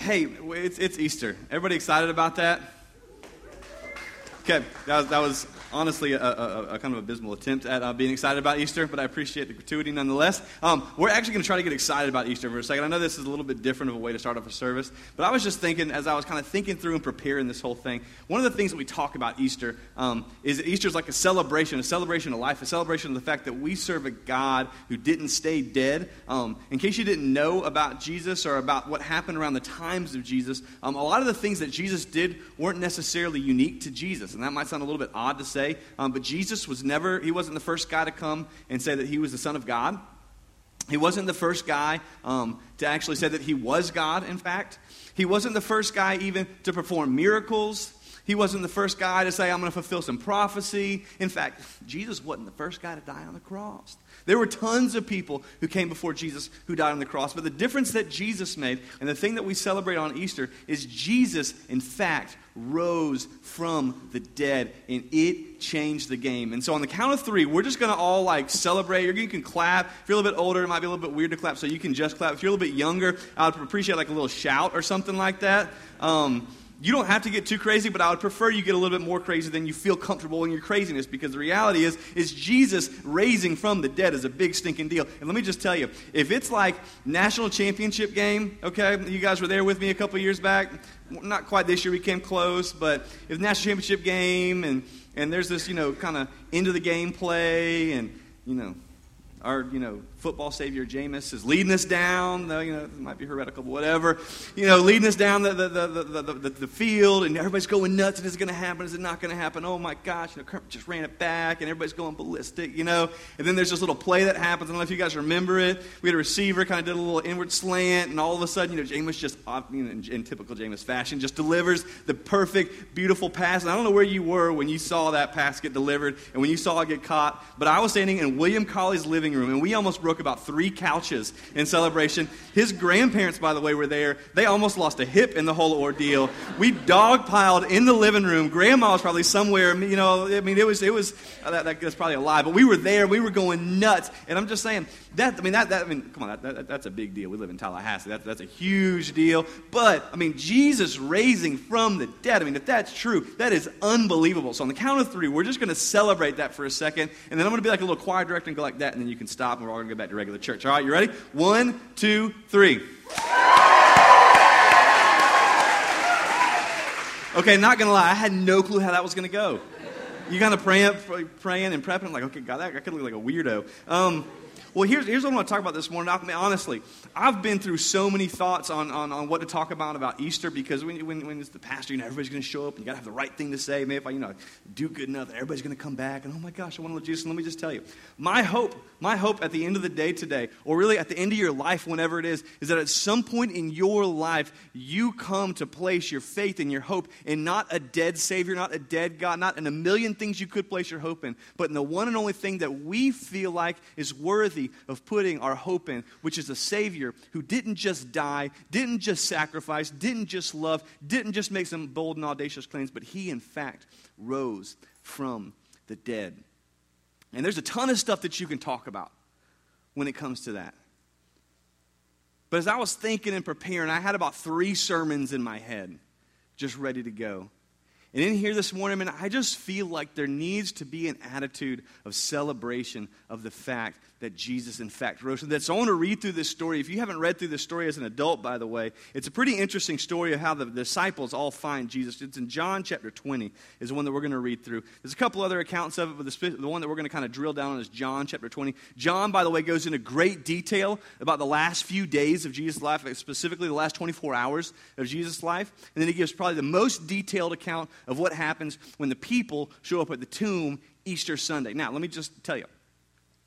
Hey, it's, it's Easter. Everybody excited about that? Okay, that was, that was honestly a, a, a, kind of abysmal attempt at uh, being excited about Easter, but I appreciate the gratuity nonetheless. Um, we're actually going to try to get excited about Easter for a second. I know this is a little bit different of a way to start off a service, but I was just thinking, as I was kind of thinking through and preparing this whole thing, one of the things that we talk about Easter um, is that Easter is like a celebration, a celebration of life, a celebration of the fact that we serve a God who didn't stay dead. Um, in case you didn't know about Jesus or about what happened around the times of Jesus, um, a lot of the things that Jesus did weren't necessarily unique to Jesus, and that might sound a little bit odd to say, um, but Jesus was never, he wasn't the first guy to come and say that he was the Son of God. He wasn't the first guy um, to actually say that he was God, in fact. He wasn't the first guy even to perform miracles. He wasn't the first guy to say, I'm going to fulfill some prophecy. In fact, Jesus wasn't the first guy to die on the cross. There were tons of people who came before Jesus who died on the cross. But the difference that Jesus made, and the thing that we celebrate on Easter, is Jesus, in fact, rose from the dead, and it changed the game. And so, on the count of three, we're just going to all like celebrate. You can clap. If you're a little bit older, it might be a little bit weird to clap, so you can just clap. If you're a little bit younger, I would appreciate like a little shout or something like that. Um, you don't have to get too crazy, but I would prefer you get a little bit more crazy than you feel comfortable in your craziness because the reality is, is Jesus raising from the dead is a big stinking deal. And let me just tell you, if it's like national championship game, okay, you guys were there with me a couple years back, not quite this year, we came close, but if national championship game and, and there's this, you know, kind of end of the game play and, you know, our, you know, football savior Jameis is leading us down, though, you know, it might be heretical, but whatever, you know, leading us down the, the, the, the, the, field, and everybody's going nuts, and is it going to happen? Is it not going to happen? Oh my gosh, you know, Kirk just ran it back, and everybody's going ballistic, you know. And then there's this little play that happens. I don't know if you guys remember it. We had a receiver kind of did a little inward slant, and all of a sudden, you know, Jameis just, you know, in, in typical Jameis fashion, just delivers the perfect, beautiful pass. And I don't know where you were when you saw that pass get delivered and when you saw it get caught, but I was standing in William Colley's living room, and we almost broke about three couches in celebration. His grandparents, by the way, were there. They almost lost a hip in the whole ordeal. We dogpiled in the living room. Grandma was probably somewhere. You know, I mean, it was it was uh, that, that, that's probably a lie, but we were there. We were going nuts. And I'm just saying that. I mean, that. that I mean, come on, that, that, that's a big deal. We live in Tallahassee. That, that's a huge deal. But I mean, Jesus raising from the dead. I mean, if that's true, that is unbelievable. So on the count of three, we're just going to celebrate that for a second, and then I'm going to be like a little choir director and go like that, and then you can stop, and we're all going to go to regular church. All right, you ready? One, two, three. Okay, not gonna lie, I had no clue how that was gonna go. You kind of praying, praying and prepping, like, okay, God, that I could look like a weirdo. Um, well, here's, here's what I want to talk about this morning. I mean, honestly, I've been through so many thoughts on, on, on what to talk about about Easter because when, when, when it's the pastor, you know, everybody's going to show up and you got to have the right thing to say. Maybe if I, you know, do good enough, everybody's going to come back and, oh my gosh, I want to love Jesus. And let me just tell you, my hope, my hope at the end of the day today, or really at the end of your life, whenever it is, is that at some point in your life, you come to place your faith and your hope in not a dead Savior, not a dead God, not in a million things you could place your hope in, but in the one and only thing that we feel like is worthy of putting our hope in, which is a Savior who didn't just die, didn't just sacrifice, didn't just love, didn't just make some bold and audacious claims, but he, in fact, rose from the dead. And there's a ton of stuff that you can talk about when it comes to that. But as I was thinking and preparing, I had about three sermons in my head just ready to go. And in here this morning, I I just feel like there needs to be an attitude of celebration of the fact that Jesus, in fact, rose. So I want to read through this story. If you haven't read through this story as an adult, by the way, it's a pretty interesting story of how the disciples all find Jesus. It's in John chapter 20, is the one that we're going to read through. There's a couple other accounts of it, but the one that we're going to kind of drill down on is John chapter 20. John, by the way, goes into great detail about the last few days of Jesus' life, specifically the last 24 hours of Jesus' life. And then he gives probably the most detailed account of what happens when the people show up at the tomb Easter Sunday. Now, let me just tell you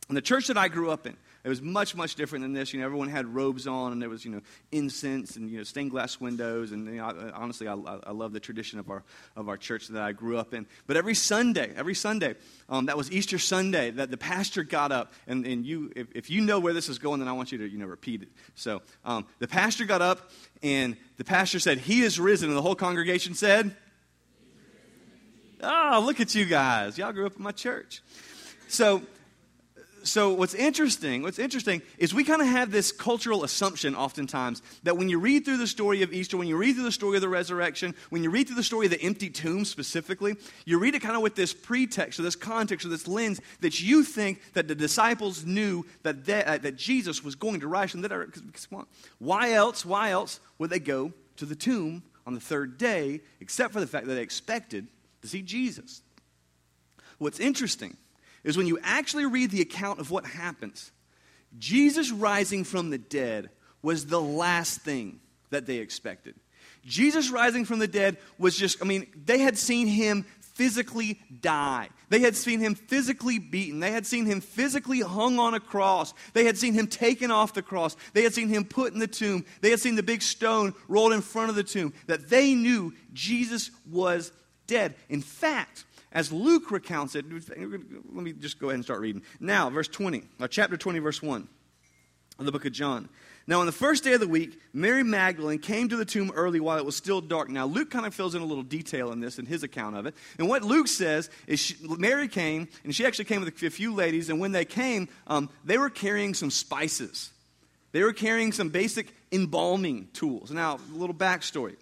in the church that I grew up in, it was much, much different than this. You know, everyone had robes on, and there was, you know, incense and you know, stained glass windows. And you know, honestly, I, I, love the tradition of our of our church that I grew up in. But every Sunday, every Sunday, um, that was Easter Sunday, that the pastor got up, and, and you, if, if you know where this is going, then I want you to, you know, repeat it. So um, the pastor got up, and the pastor said, "He is risen," and the whole congregation said, "Oh, look at you guys! Y'all grew up in my church." So so what's interesting, what's interesting is we kind of have this cultural assumption oftentimes that when you read through the story of Easter, when you read through the story of the resurrection, when you read through the story of the empty tomb specifically, you read it kind of with this pretext or this context or this lens that you think that the disciples knew that they, uh, that Jesus was going to rise from the dead. Why else? Why else would they go to the tomb on the third day, except for the fact that they expected to see Jesus? What's interesting is when you actually read the account of what happens, Jesus rising from the dead was the last thing that they expected. Jesus rising from the dead was just, I mean, they had seen him physically die. They had seen him physically beaten. They had seen him physically hung on a cross. They had seen him taken off the cross. They had seen him put in the tomb. They had seen the big stone rolled in front of the tomb. That they knew Jesus was dead. In fact, as Luke recounts it, let me just go ahead and start reading. Now, verse 20, uh, chapter 20, verse 1 of the book of John. Now, on the first day of the week, Mary Magdalene came to the tomb early while it was still dark. Now, Luke kind of fills in a little detail in this in his account of it. And what Luke says is she, Mary came, and she actually came with a few ladies, and when they came, um, they were carrying some spices. They were carrying some basic embalming tools. Now, a little backstory.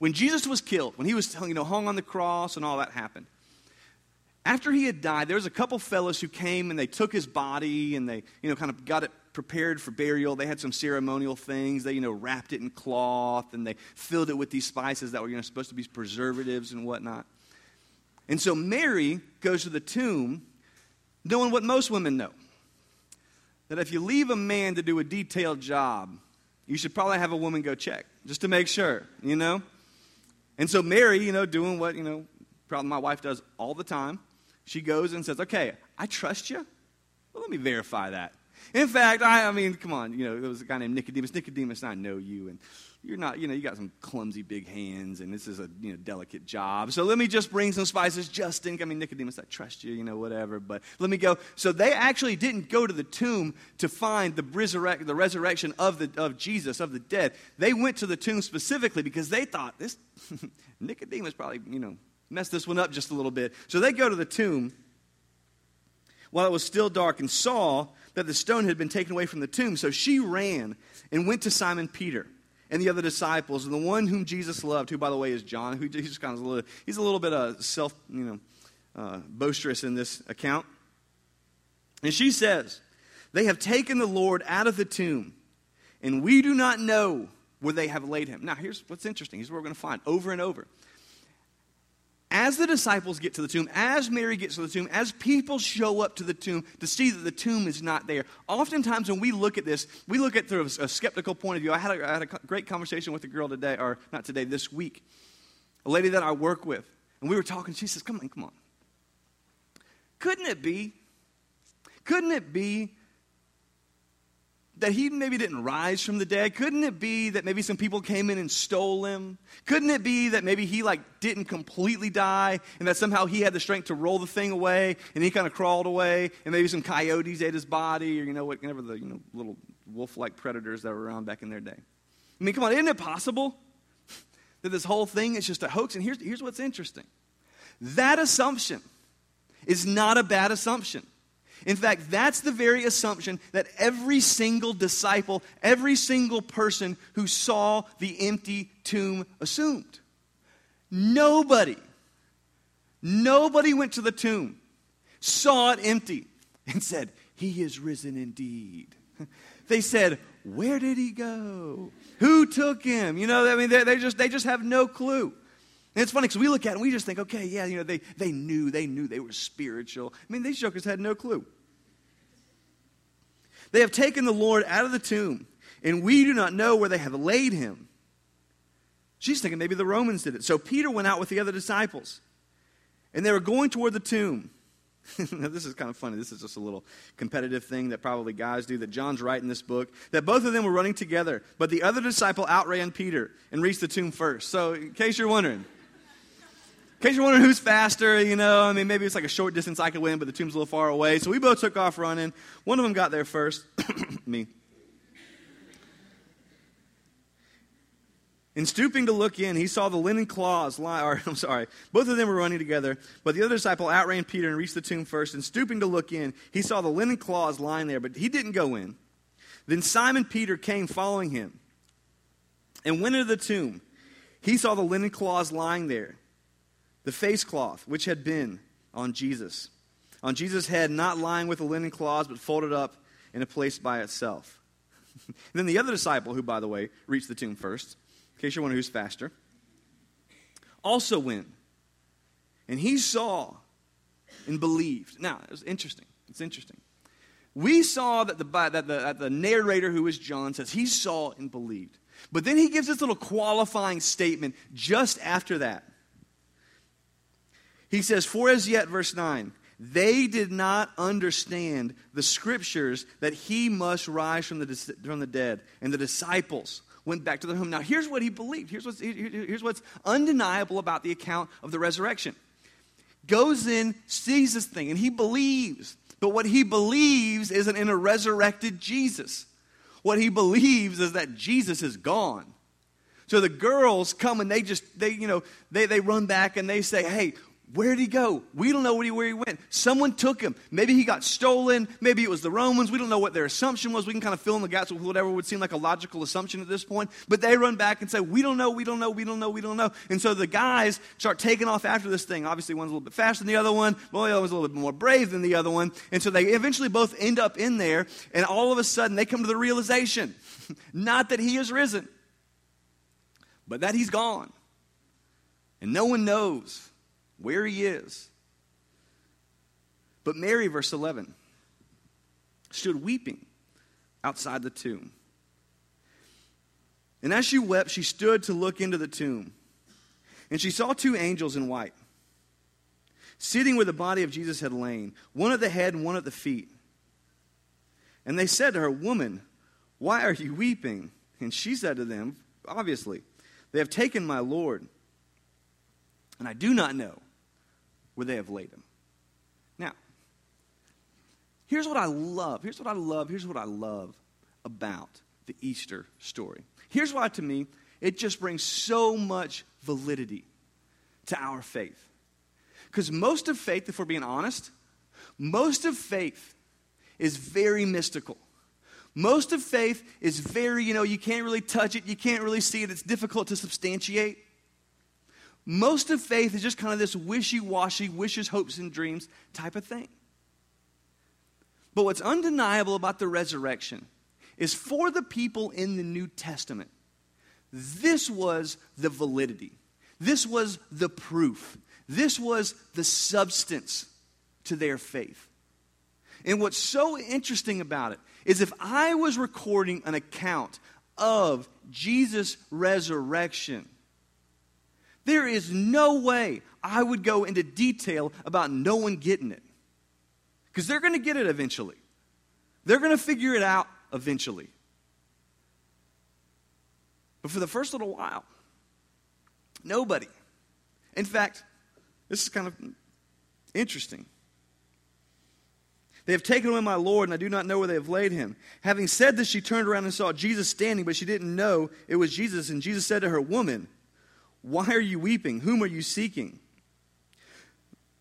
When Jesus was killed, when he was you know, hung on the cross and all that happened, after he had died, there was a couple fellows who came and they took his body and they, you know, kind of got it prepared for burial. They had some ceremonial things. They, you know, wrapped it in cloth and they filled it with these spices that were, you know, supposed to be preservatives and whatnot. And so Mary goes to the tomb knowing what most women know that if you leave a man to do a detailed job, you should probably have a woman go check just to make sure, you know? And so Mary, you know, doing what, you know, probably my wife does all the time, she goes and says, Okay, I trust you. Well, let me verify that. In fact, I, I mean, come on, you know, there was a guy named Nicodemus. Nicodemus, I know you, and you're not, you know, you got some clumsy big hands, and this is a, you know, delicate job. So let me just bring some spices just in. I mean, Nicodemus, I trust you, you know, whatever, but let me go. So they actually didn't go to the tomb to find the, resurrect, the resurrection of, the, of Jesus, of the dead. They went to the tomb specifically because they thought this, Nicodemus probably, you know, messed this one up just a little bit. So they go to the tomb while it was still dark and saw that the stone had been taken away from the tomb. So she ran and went to Simon Peter and the other disciples, and the one whom Jesus loved, who, by the way, is John, who he's kind of a little, he's a little bit uh, self, you know, uh, boisterous in this account. And she says, They have taken the Lord out of the tomb, and we do not know where they have laid him. Now, here's what's interesting. Here's what we're going to find over and over as the disciples get to the tomb, as Mary gets to the tomb, as people show up to the tomb to see that the tomb is not there, oftentimes when we look at this, we look at through a, skeptical point of view. I had, a, I had a great conversation with a girl today, or not today, this week, a lady that I work with, and we were talking. She says, Come on, come on. Couldn't it be? Couldn't it be that he maybe didn't rise from the dead? Couldn't it be that maybe some people came in and stole him? Couldn't it be that maybe he like didn't completely die and that somehow he had the strength to roll the thing away and he kind of crawled away and maybe some coyotes ate his body or you know what whatever the you know little wolf-like predators that were around back in their day? I mean, come on, isn't it possible that this whole thing is just a hoax? And here's, here's what's interesting. That assumption is not a bad assumption. In fact, that's the very assumption that every single disciple, every single person who saw the empty tomb assumed. Nobody, nobody went to the tomb, saw it empty, and said, He is risen indeed. They said, Where did he go? Who took him? You know, I mean, they, just, they just have no clue. And it's funny because we look at it and we just think, okay, yeah, you know, they, they knew, they knew they were spiritual. I mean, these jokers had no clue. They have taken the Lord out of the tomb, and we do not know where they have laid him. She's thinking maybe the Romans did it. So Peter went out with the other disciples, and they were going toward the tomb. now, this is kind of funny. This is just a little competitive thing that probably guys do that John's writing this book. That both of them were running together, but the other disciple outran Peter and reached the tomb first. So, in case you're wondering, in case you're wondering who's faster, you know, I mean, maybe it's like a short distance I could win, but the tomb's a little far away. So we both took off running. One of them got there first, me. In stooping to look in, he saw the linen cloths lie, or I'm sorry, both of them were running together, but the other disciple outran Peter and reached the tomb first. And stooping to look in, he saw the linen cloths lying there, but he didn't go in. Then Simon Peter came following him and went into the tomb. He saw the linen cloths lying there, the face cloth which had been on Jesus. On Jesus' head, not lying with the linen cloths, but folded up in a place by itself. then the other disciple, who, by the way, reached the tomb first, in case you're wondering who's faster, also went. And he saw and believed. Now, it's interesting. It's interesting. We saw that the, that, the, that the narrator, who is John, says he saw and believed. But then he gives this little qualifying statement just after that. He says, For as yet, verse 9, they did not understand the scriptures that he must rise from the, from the dead. And the disciples went back to their home. Now, here's what he believed. Here's what's, here's what's undeniable about the account of the resurrection. Goes in, sees this thing, and he believes. But what he believes isn't in a resurrected Jesus. What he believes is that Jesus is gone. So the girls come and they just, they, you know, they, they run back and they say, hey, where did he go? We don't know where he went. Someone took him. Maybe he got stolen. Maybe it was the Romans. We don't know what their assumption was. We can kind of fill in the gaps with whatever would seem like a logical assumption at this point. But they run back and say, We don't know, we don't know, we don't know, we don't know. And so the guys start taking off after this thing. Obviously, one's a little bit faster than the other one. Well, the other one's a little bit more brave than the other one. And so they eventually both end up in there. And all of a sudden, they come to the realization not that he is risen, but that he's gone. And no one knows where he is. But Mary, verse 11, stood weeping outside the tomb. And as she wept, she stood to look into the tomb. And she saw two angels in white, sitting where the body of Jesus had lain, one at the head and one at the feet. And they said to her, Woman, why are you weeping? And she said to them, Obviously, they have taken my Lord, and I do not know where they have laid him. Now, here's what I love. Here's what I love. Here's what I love about the Easter story. Here's why, to me, it just brings so much validity to our faith. Because most of faith, if we're being honest, most of faith is very mystical. Most of faith is very, you know, you can't really touch it, you can't really see it, it's difficult to substantiate. Most of faith is just kind of this wishy washy, wishes, hopes, and dreams type of thing. But what's undeniable about the resurrection is for the people in the New Testament, this was the validity, this was the proof, this was the substance to their faith. And what's so interesting about it is if I was recording an account of Jesus' resurrection, there is no way I would go into detail about no one getting it. Because they're going to get it eventually. They're going to figure it out eventually. But for the first little while, nobody. In fact, this is kind of interesting. They have taken away my Lord, and I do not know where they have laid him. Having said this, she turned around and saw Jesus standing, but she didn't know it was Jesus. And Jesus said to her, Woman, why are you weeping? Whom are you seeking?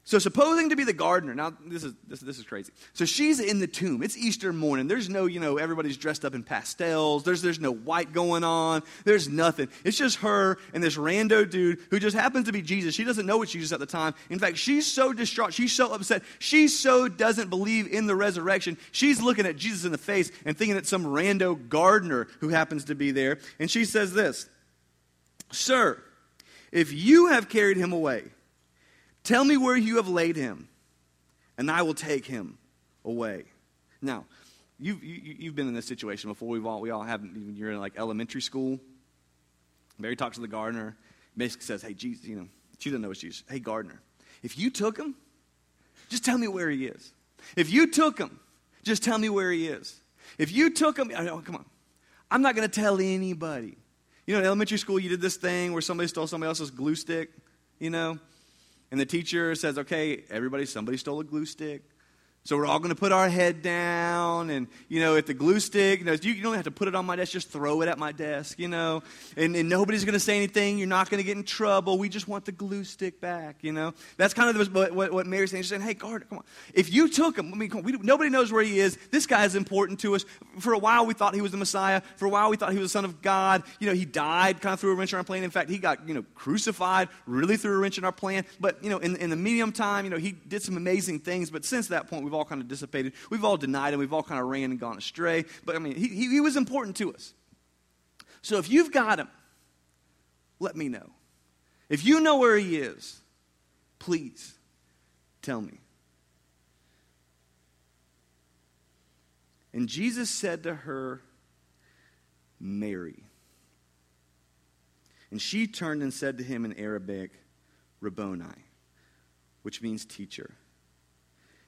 So, supposing to be the gardener, now this is, this, this, is crazy. So, she's in the tomb. It's Easter morning. There's no, you know, everybody's dressed up in pastels. There's, there's no white going on. There's nothing. It's just her and this rando dude who just happens to be Jesus. She doesn't know it's Jesus at the time. In fact, she's so distraught. She's so upset. She so doesn't believe in the resurrection. She's looking at Jesus in the face and thinking it's some rando gardener who happens to be there. And she says this Sir, if you have carried him away, tell me where you have laid him, and I will take him away. Now, you've, you, have been in this situation before. We've all, we all haven't. you're in like elementary school. Mary talks to the gardener, basically says, Hey, Jesus, you know, she doesn't know it's Jesus. Hey, gardener, if you took him, just tell me where he is. If you took him, just tell me where he is. If you took him, oh, come on. I'm not going to tell anybody. You know, in elementary school, you did this thing where somebody stole somebody else's glue stick, you know? And the teacher says, okay, everybody, somebody stole a glue stick. So we're all going to put our head down, and you know, if the glue stick, you, know, you don't have to put it on my desk, just throw it at my desk, you know, and, and nobody's going to say anything. You're not going to get in trouble. We just want the glue stick back, you know. That's kind of what, what, what Mary's saying. She's saying, "Hey, Gardner, come on. If you took him, I mean, we, nobody knows where he is. This guy is important to us. For a while, we thought he was the Messiah. For a while, we thought he was the Son of God. You know, he died kind of through a wrench in our plan. In fact, he got you know crucified, really threw a wrench in our plan. But you know, in, in the medium time, you know, he did some amazing things. But since that point, we've all kind of dissipated." We've all denied him. We've all kind of ran and gone astray. But I mean, he, he, he was important to us. So if you've got him, let me know. If you know where he is, please tell me. And Jesus said to her, Mary. And she turned and said to him in Aramaic, Rabboni, which means teacher.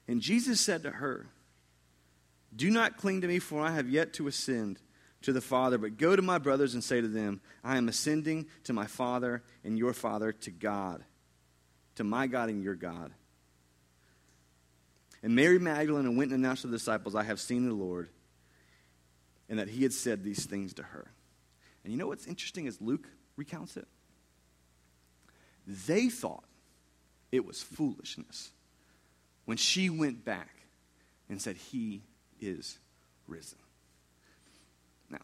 And Jesus said to her, Do not cling to me, for I have yet to ascend to the Father, but go to my brothers and say to them, I am ascending to my Father and your Father, to God, to my God and your God. And Mary Magdalene went and announced to the disciples, I have seen the Lord, and that he had said these things to her. And you know what's interesting as Luke recounts it? They thought it was foolishness when she went back and said, He is risen. Now,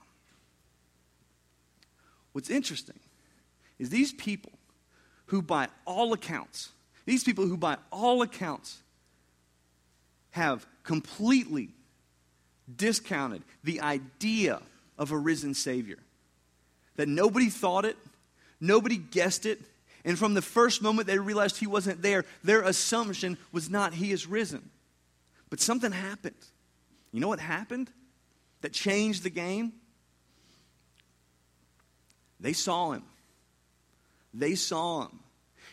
what's interesting is these people who, by all accounts, these people who, by all accounts, have completely discounted the idea of a risen Savior. That nobody thought it, nobody guessed it, and from the first moment they realized he wasn't there, their assumption was not he is risen. But something happened. You know what happened that changed the game? They saw him. They saw him.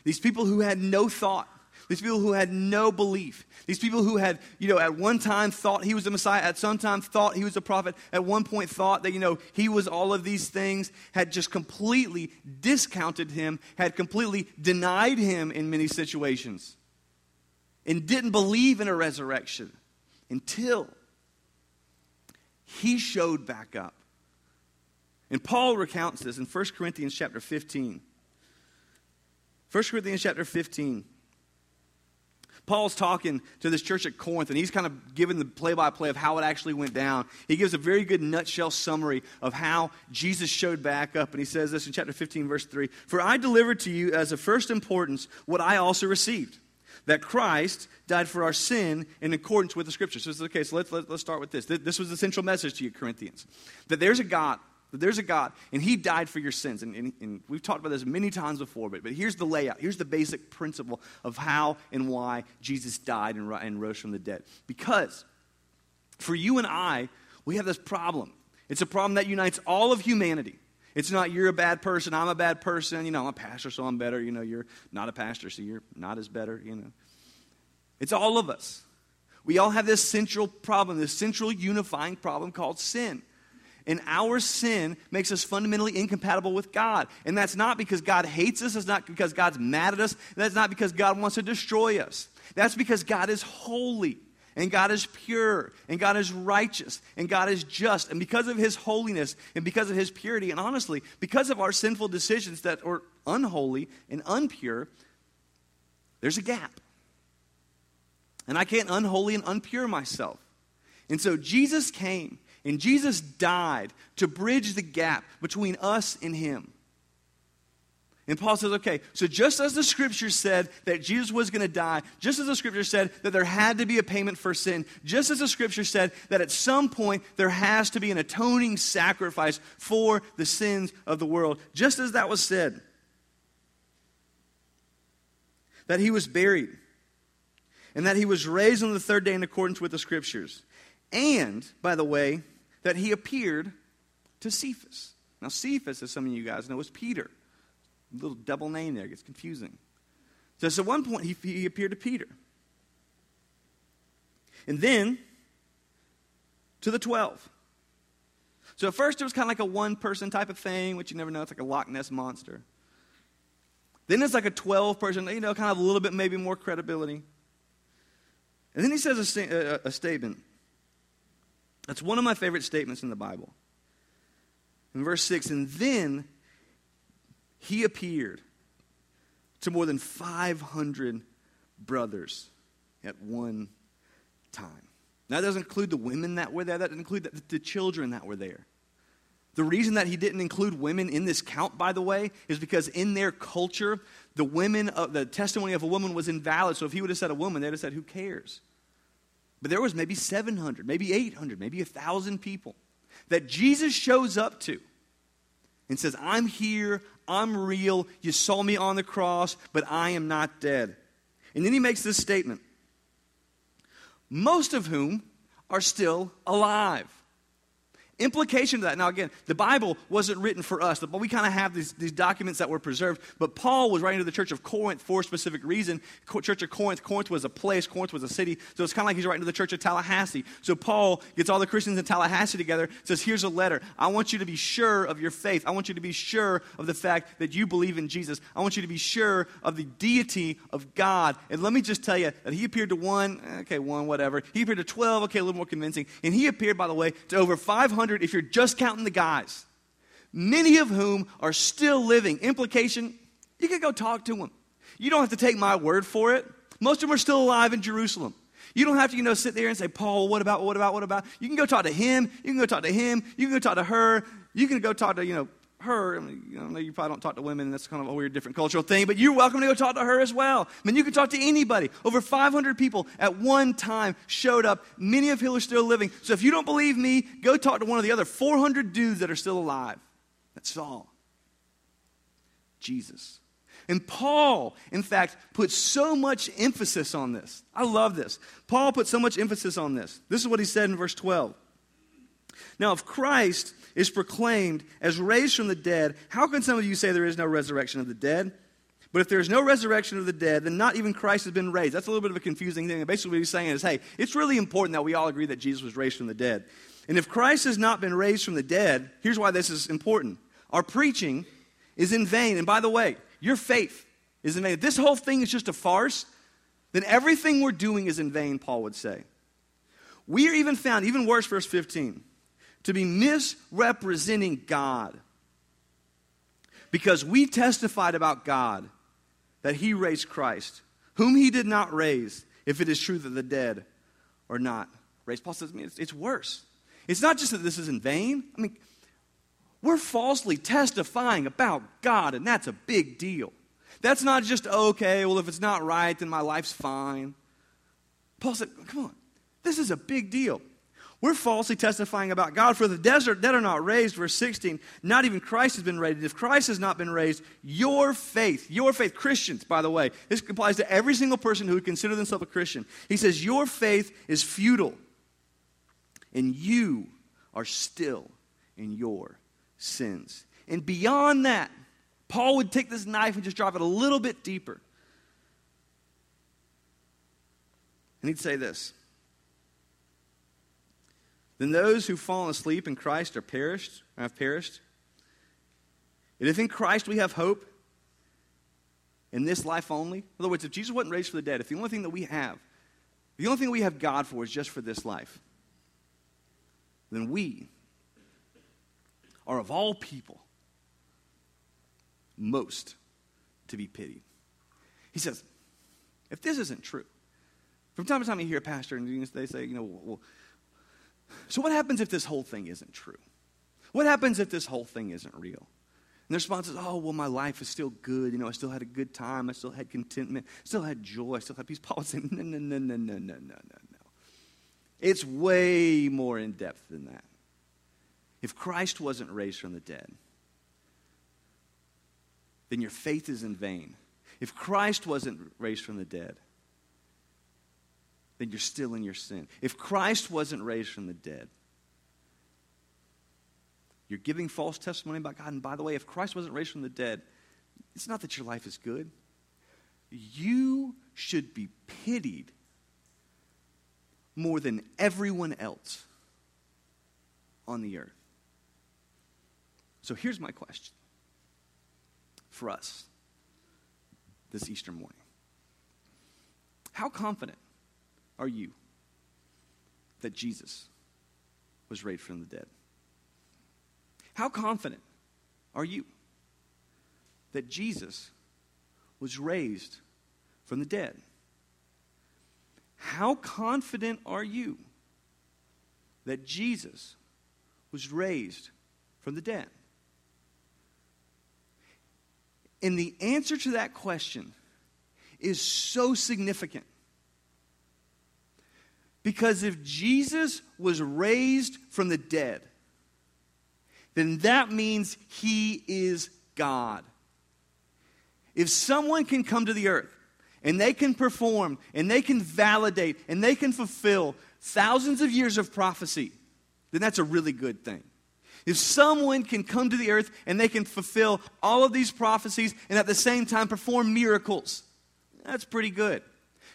These people who had no thought, these people who had no belief. These people who had, you know, at one time thought he was the Messiah, at some time thought he was a prophet, at one point thought that, you know, he was all of these things, had just completely discounted him, had completely denied him in many situations, and didn't believe in a resurrection until he showed back up. And Paul recounts this in 1 Corinthians chapter 15. 1 Corinthians chapter 15. Paul's talking to this church at Corinth, and he's kind of giving the play by play of how it actually went down. He gives a very good nutshell summary of how Jesus showed back up. And he says this in chapter 15, verse 3 For I delivered to you as of first importance what I also received that Christ died for our sin in accordance with the scriptures. So, okay, so let's, let, us let us start with this. This was the central message to you, Corinthians that there's a God there's a God, and He died for your sins. And, and, and, we've talked about this many times before, but, but here's the layout. Here's the basic principle of how and why Jesus died and, and rose from the dead. Because for you and I, we have this problem. It's a problem that unites all of humanity. It's not you're a bad person, I'm a bad person, you know, I'm a pastor, so I'm better. You know, you're not a pastor, so you're not as better, you know. It's all of us. We all have this central problem, this central unifying problem called sin. And our sin makes us fundamentally incompatible with God. And that's not because God hates us, it's not because God's mad at us, that's not because God wants to destroy us. That's because God is holy. And God is pure, and God is righteous, and God is just. And because of His holiness, and because of His purity, and honestly, because of our sinful decisions that are unholy and unpure, there's a gap. And I can't unholy and unpure myself. And so Jesus came and Jesus died to bridge the gap between us and him. And Paul says, okay, so just as the scripture said that Jesus was going to die, just as the scripture said that there had to be a payment for sin, just as the scripture said that at some point there has to be an atoning sacrifice for the sins of the world, just as that was said, that he was buried, and that he was raised on the third day in accordance with the scriptures. And, by the way, that he appeared to Cephas. Now, Cephas, as some of you guys know, is Peter. A little double name there, gets confusing. So, at one point, he, he appeared to Peter. And then to the 12. So at first, it was kind of like a one person type of thing, which you never know. It's like a Loch Ness monster. Then it's like a 12 person, you know, kind of a little bit maybe more credibility. And then he says a, a, a statement. That's one of my favorite statements in the Bible. In verse 6, and then he appeared to more than 500 brothers at one time. Now, that doesn't include the women that were there, that doesn't include the, the children that were there. The reason that he didn't include women in this count, by the way, is because in their culture, the women, the testimony of a woman was invalid. So if he would have said a woman, they'd have said, "Who cares?" But there was maybe 700, maybe 800, maybe 1,000 people that Jesus shows up to and says, I'm here, I'm real, you saw me on the cross, but I am not dead. And then he makes this statement most of whom are still alive. Implication to that. Now, again, the Bible wasn't written for us, but we kind of have these, these documents that were preserved. But Paul was writing to the church of Corinth for a specific reason. church of Corinth, Corinth was a place, Corinth was a city. So it's kind of like he's writing to the church of Tallahassee. So Paul gets all the Christians in Tallahassee together, says, Here's a letter. I want you to be sure of your faith. I want you to be sure of the fact that you believe in Jesus. I want you to be sure of the deity of God. And let me just tell you that he appeared to one, okay, one, whatever. He appeared to 12, okay, a little more convincing. And he appeared, by the way, to over 500 if you're just counting the guys, many of whom are still living. Implication, you can go talk to them. You don't have to take my word for it. Most of them are still alive in Jerusalem. You don't have to, you know, sit there and say, Paul, what about, what about, what about? You can go talk to him. You can go talk to him. You can go talk to her. You can go talk to, you know, her. I mean, you, know, you probably don't talk to women, and that's kind of a weird, different cultural thing, but you're welcome to go talk to her as well. I mean, you can talk to anybody. Over 500 people at one time showed up, many of whom are still living. So if you don't believe me, go talk to one of the other 400 dudes that are still alive. That's all. Jesus. And Paul, in fact, put so much emphasis on this. I love this. Paul put so much emphasis on this. This is what he said in verse 12. Now, if Christ is proclaimed as raised from the dead, how can some of you say there is no resurrection of the dead? But if there is no resurrection of the dead, then not even Christ has been raised. That's a little bit of a confusing thing. And basically, what he's saying is hey, it's really important that we all agree that Jesus was raised from the dead. And if Christ has not been raised from the dead, here's why this is important our preaching is in vain. And by the way, your faith is in vain. If this whole thing is just a farce, then everything we're doing is in vain, Paul would say. We are even found, even worse, verse 15 to be misrepresenting God. Because we testified about God that He raised Christ, whom He did not raise, if it is true that the dead are not raised. Paul says, I mean, it's, it's worse. It's not just that this is in vain. I mean, we're falsely testifying about God, and that's a big deal. That's not just, okay, well, if it's not right, then my life's fine. Paul said, come on, this is a big deal. We're falsely testifying about God. For the desert that are not raised, verse 16. Not even Christ has been raised. If Christ has not been raised, your faith, your faith, Christians, by the way, this applies to every single person who would consider themselves a Christian. He says, Your faith is futile, and you are still in your sins. And beyond that, Paul would take this knife and just drive it a little bit deeper. And he'd say this then those who've fallen asleep in Christ are perished, have perished. And if in Christ we have hope, in this life only, in other words, if Jesus wasn't raised from the dead, if the only thing that we have, the only thing we have God for is just for this life, then we are of all people most to be pitied. He says, if this isn't true, from time to time you hear a pastor and they say, you know, well, so, what happens if this whole thing isn't true? What happens if this whole thing isn't real? And the response is, oh, well, my life is still good. You know, I still had a good time. I still had contentment. I Still had joy. I still had peace. Paul would say, no, no, no, no, no, no, no, no, no. It's way more in depth than that. If Christ wasn't raised from the dead, then your faith is in vain. If Christ wasn't raised from the dead, then you're still in your sin. If Christ wasn't raised from the dead, you're giving false testimony about God. And by the way, if Christ wasn't raised from the dead, it's not that your life is good. You should be pitied more than everyone else on the earth. So here's my question for us this Easter morning How confident are you that Jesus was raised from the dead? How confident are you that Jesus was raised from the dead? How confident are you that Jesus was raised from the dead? And the answer to that question is so significant. Because if Jesus was raised from the dead, then that means he is God. If someone can come to the earth and they can perform and they can validate and they can fulfill thousands of years of prophecy, then that's a really good thing. If someone can come to the earth and they can fulfill all of these prophecies and at the same time perform miracles, that's pretty good.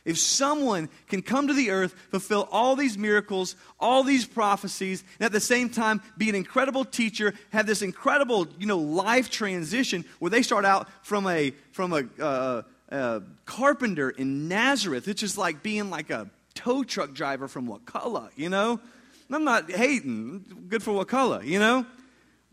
If someone can come to the earth, fulfill all these miracles, all these prophecies, and at the same time be an incredible teacher, have this incredible, you know, life transition where they start out from a from a, uh, a carpenter in Nazareth, it's just like being like a tow truck driver from Wakulla, you know. I'm not hating. Good for Wakulla, you know.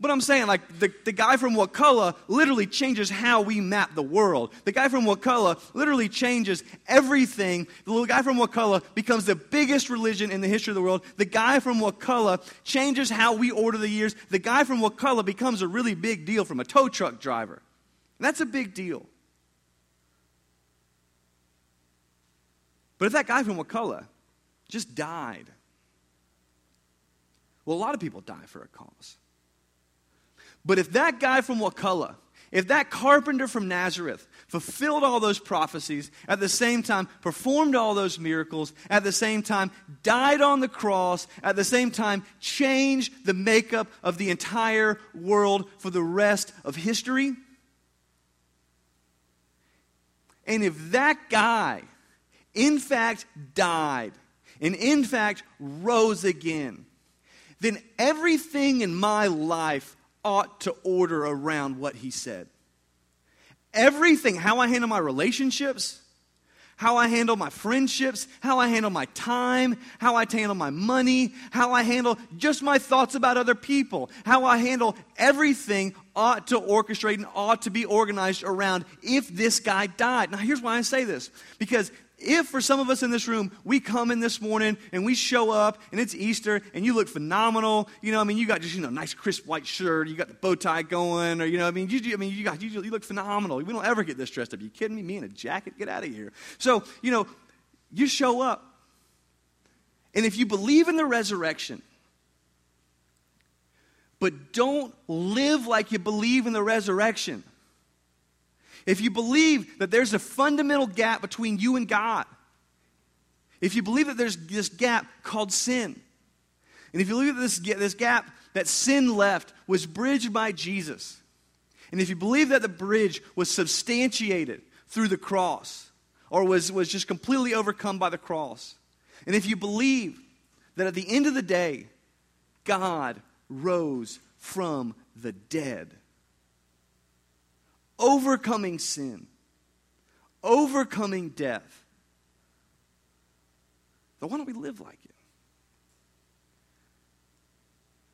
But I'm saying, like, the, the guy from Wakulla literally changes how we map the world. The guy from Wakulla literally changes everything. The little guy from Wakulla becomes the biggest religion in the history of the world. The guy from Wakulla changes how we order the years. The guy from Wakulla becomes a really big deal from a tow truck driver. And that's a big deal. But if that guy from Wakulla just died, well, a lot of people die for a cause. But if that guy from Wakulla, if that carpenter from Nazareth fulfilled all those prophecies, at the same time performed all those miracles, at the same time died on the cross, at the same time changed the makeup of the entire world for the rest of history, and if that guy, in fact, died, and in fact rose again, then everything in my life ought to order around what he said. Everything, how I handle my relationships, how I handle my friendships, how I handle my time, how I handle my money, how I handle just my thoughts about other people, how I handle everything ought to orchestrate and ought to be organized around if this guy died. Now, here's why I say this because if for some of us in this room, we come in this morning and we show up and it's Easter and you look phenomenal, you know, I mean, you got just, you know, nice crisp white shirt, you got the bow tie going, or, you know, I mean, you, I mean, you got, you, you look phenomenal. We don't ever get this dressed up. You kidding me? Me in a jacket? Get out of here. So, you know, you show up. And if you believe in the resurrection, but don't live like you believe in the resurrection, if you believe that there's a fundamental gap between you and God, if you believe that there's this gap called sin, and if you believe that this, this gap that sin left was bridged by Jesus, and if you believe that the bridge was substantiated through the cross, or was, was just completely overcome by the cross, and if you believe that at the end of the day, God rose from the dead, overcoming sin, overcoming death. Then why don't we live like it?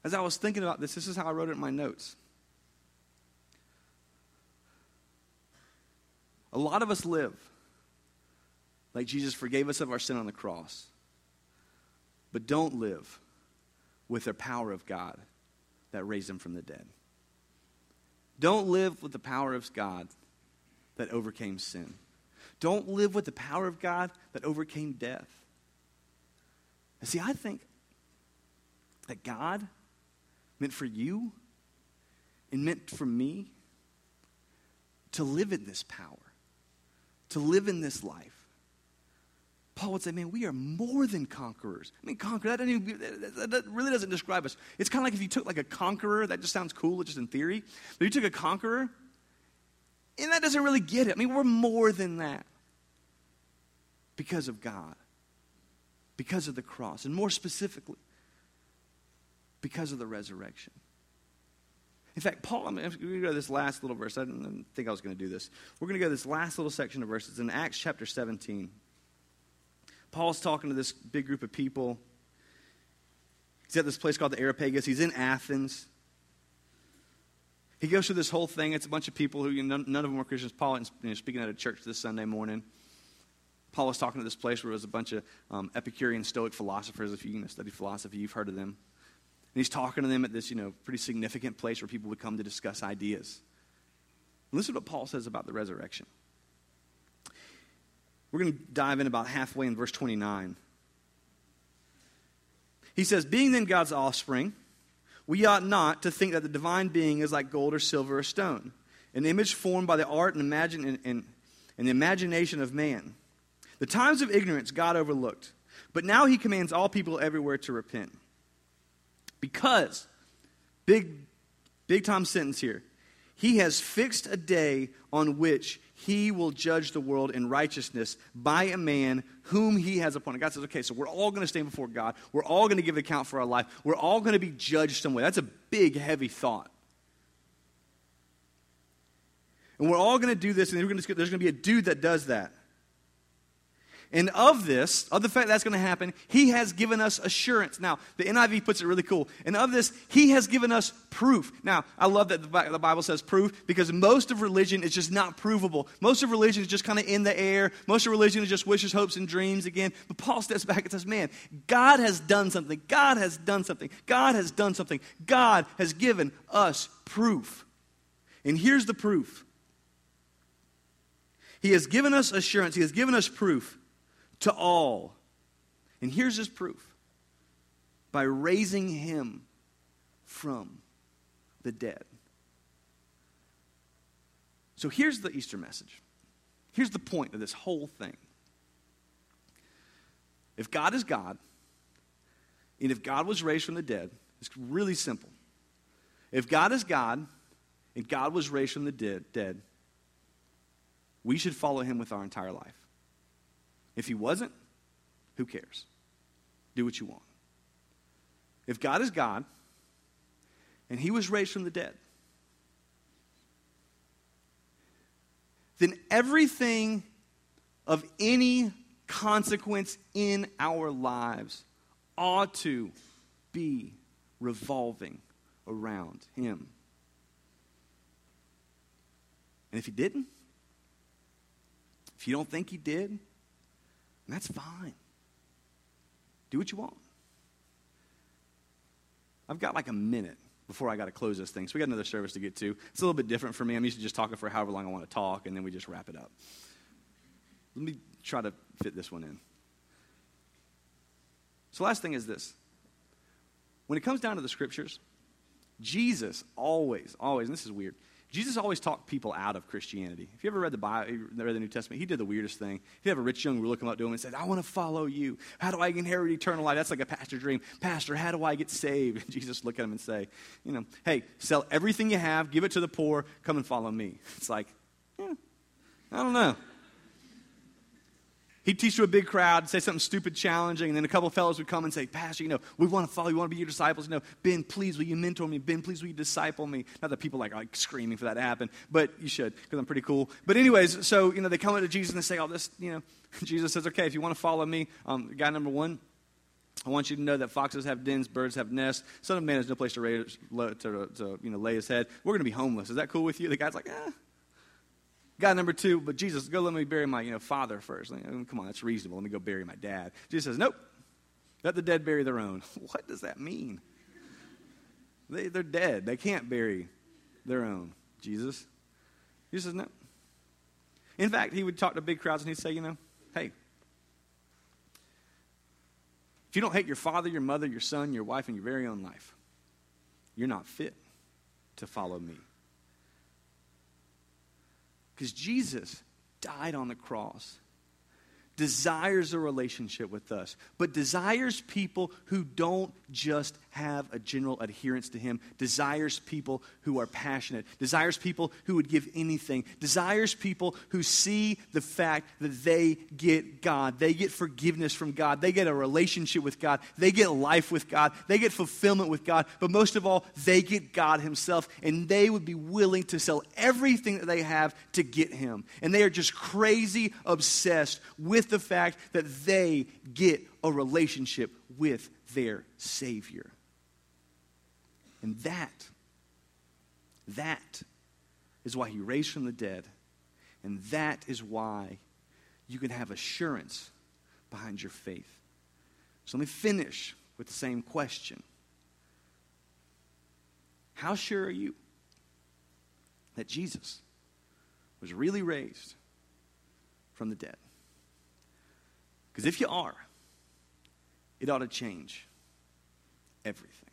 As I was thinking about this, this is how I wrote it in my notes. A lot of us live like Jesus forgave us of our sin on the cross, but don't live with the power of God that raised him from the dead. Don't live with the power of God that overcame sin. Don't live with the power of God that overcame death. And see, I think that God meant for you and meant for me to live in this power, to live in this life. Paul would say, man, we are more than conquerors. I mean, conquer, that, even, that, that really doesn't describe us. It's kind of like if you took like a conqueror, that just sounds cool, just in theory. But you took a conqueror, and that doesn't really get it. I mean, we're more than that because of God, because of the cross, and more specifically, because of the resurrection. In fact, Paul, I'm going to go to this last little verse. I didn't think I was going to do this. We're going to go to this last little section of verses in Acts chapter 17. Paul's talking to this big group of people. He's at this place called the Areopagus. He's in Athens. He goes through this whole thing. It's a bunch of people who you know, none of them were Christians. Paul is you know, speaking at a church this Sunday morning. Paul was talking to this place where there was a bunch of um, Epicurean Stoic philosophers. If you, you study philosophy, you've heard of them. And he's talking to them at this, you know, pretty significant place where people would come to discuss ideas. Listen to what Paul says about the resurrection. We're going to dive in about halfway in verse 29. He says, Being then God's offspring, we ought not to think that the divine being is like gold or silver or stone, an image formed by the art and, imagine, and, and, and the imagination of man. The times of ignorance God overlooked, but now he commands all people everywhere to repent. Because, big, big time sentence here, he has fixed a day on which he will judge the world in righteousness by a man whom he has appointed. God says, okay, so we're all going to stand before God. We're all going to give account for our life. We're all going to be judged some way. That's a big, heavy thought. And we're all going to do this, and there's going to be a dude that does that. And of this, of the fact that's going to happen, he has given us assurance. Now, the NIV puts it really cool. And of this, he has given us proof. Now, I love that the Bible says proof because most of religion is just not provable. Most of religion is just kind of in the air. Most of religion is just wishes, hopes, and dreams again. But Paul steps back and says, man, God has done something. God has done something. God has done something. God has given us proof. And here's the proof. He has given us assurance. He has given us proof to all. And here's his proof by raising him from the dead. So here's the Easter message. Here's the point of this whole thing. If God is God, and if God was raised from the dead, it's really simple. If God is God, and God was raised from the dead, dead we should follow him with our entire life. If he wasn't, who cares? Do what you want. If God is God and he was raised from the dead, then everything of any consequence in our lives ought to be revolving around him. And if he didn't, if you don't think he did, and that's fine. Do what you want. I've got like a minute before I got to close this thing. So we got another service to get to. It's a little bit different for me. I'm used to just talking for however long I want to talk, and then we just wrap it up. Let me try to fit this one in. So, last thing is this. When it comes down to the scriptures, Jesus always, always, and this is weird, Jesus always talked people out of Christianity. If you ever read the Bible, read the New Testament, he did the weirdest thing. If you have a rich young ruler come up to him and said, I want to follow you. How do I inherit eternal life? That's like a pastor dream. Pastor, how do I get saved? And Jesus look at him and say, you know, hey, sell everything you have, give it to the poor, come and follow me. It's like, yeah, I don't know. He'd teach to a big crowd, say something stupid, challenging, and then a couple of fellows would come and say, Pastor, you know, we want to follow you, want to be your disciples. You know, Ben, please, will you mentor me? Ben, please, will you disciple me? Not that people like, are like screaming for that to happen, but you should, because I'm pretty cool. But anyways, so, you know, they come up to Jesus and they say all this, you know, Jesus says, okay, if you want to follow me, um, guy number one, I want you to know that foxes have dens, birds have nests. Son of man has no place to, raise, to, to you know, lay his head. We're going to be homeless. Is that cool with you? The guy's like, eh, Guy number two, but Jesus, go let me bury my you know, father first. Um, come on, that's reasonable. Let me go bury my dad. Jesus says, nope. Let the dead bury their own. What does that mean? They, they're dead. They can't bury their own. Jesus. Jesus says, no. In fact, he would talk to big crowds and he'd say, you know, hey, if you don't hate your father, your mother, your son, your wife, and your very own life, you're not fit to follow me. Because Jesus died on the cross desires a relationship with us, but desires people who don't just have a general adherence to Him, desires people who are passionate, desires people who would give anything, desires people who see the fact that they get God, they get forgiveness from God, they get a relationship with God, they get life with God, they get fulfillment with God, but most of all, they get God Himself, and they would be willing to sell everything that they have to get Him. And they are just crazy obsessed with the fact that they get a relationship with their Savior. And that, that is why he raised from the dead. And that is why you can have assurance behind your faith. So let me finish with the same question How sure are you that Jesus was really raised from the dead? Because if you are, it ought to change everything.